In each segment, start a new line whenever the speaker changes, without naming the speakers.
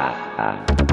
California, yeah.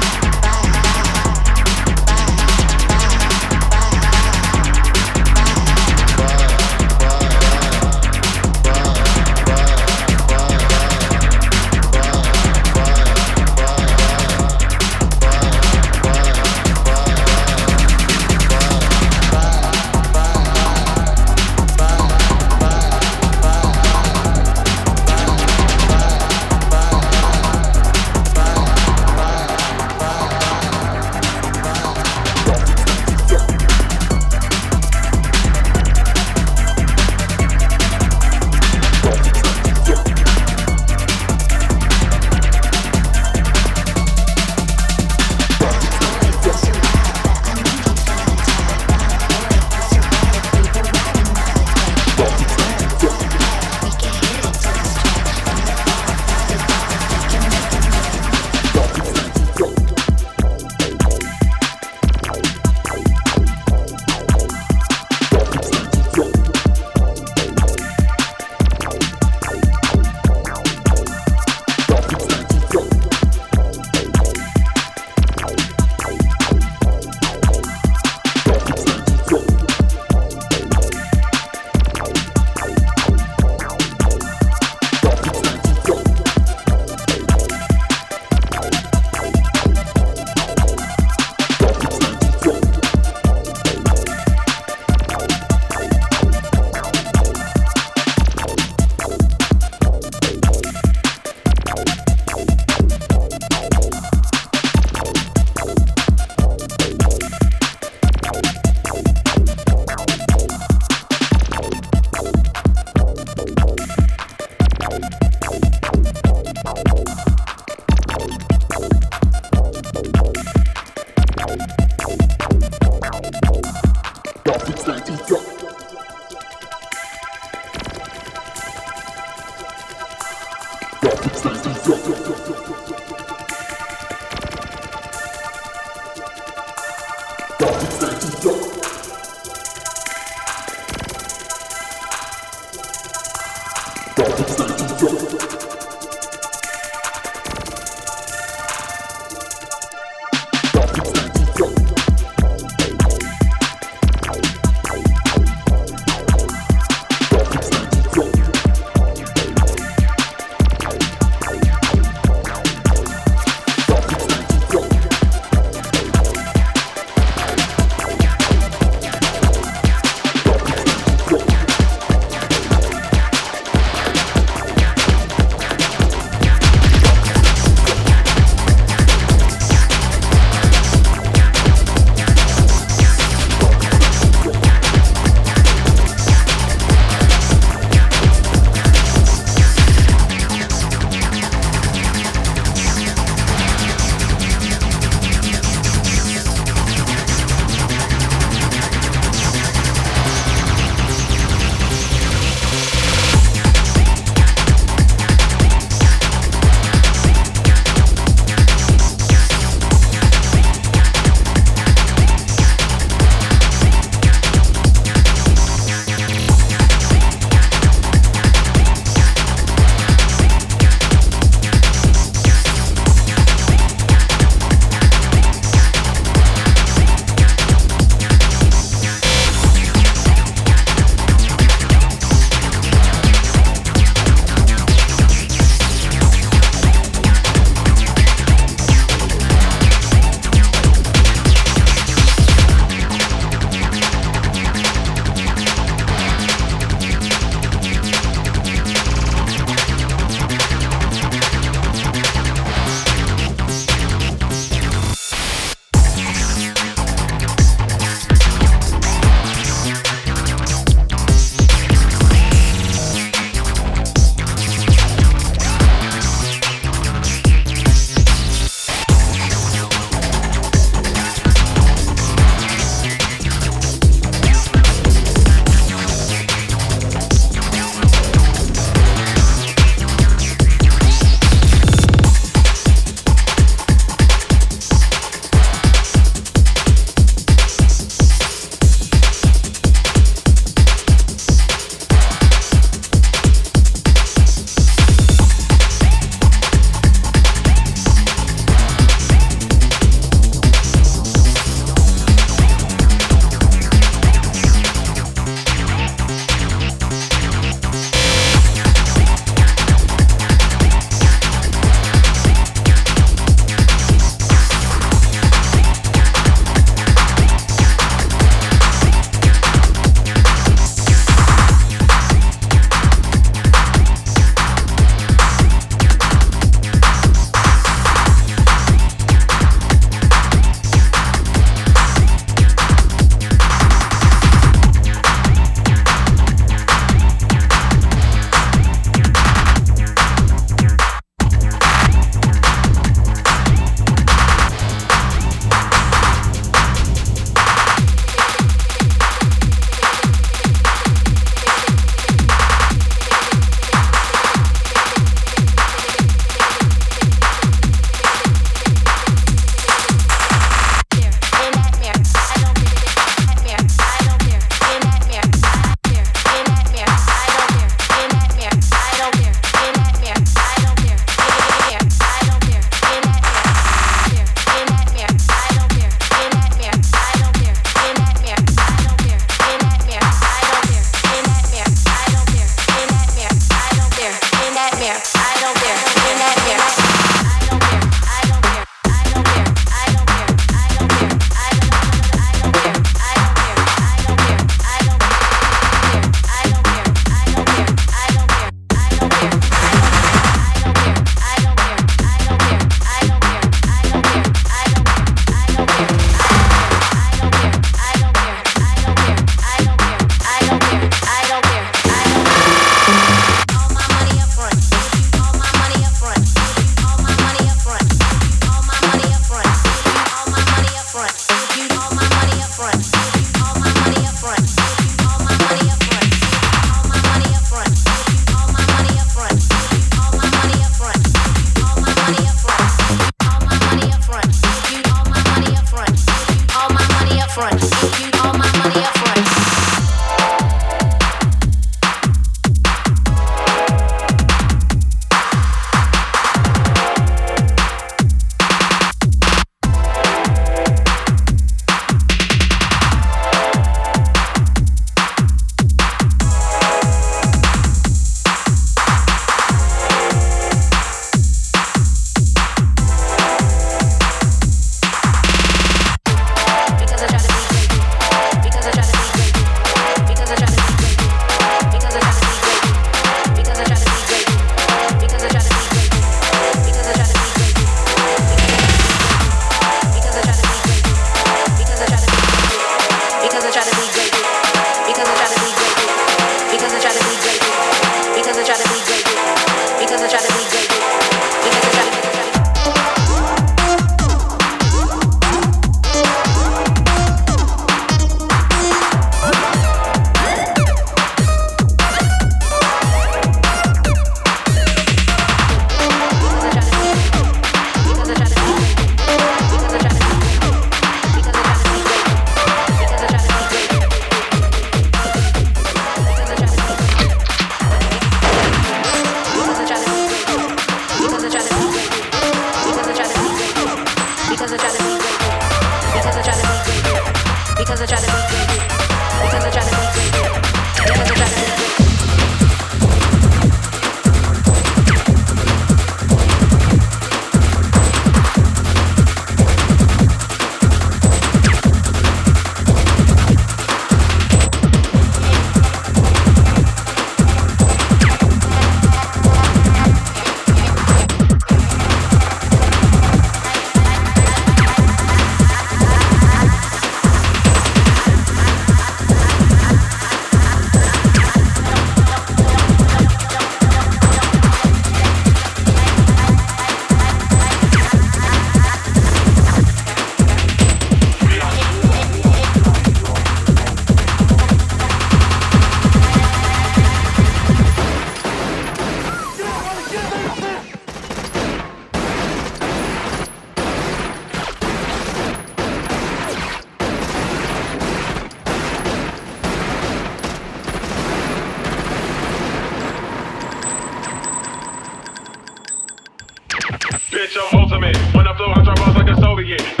yeah.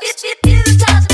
Keep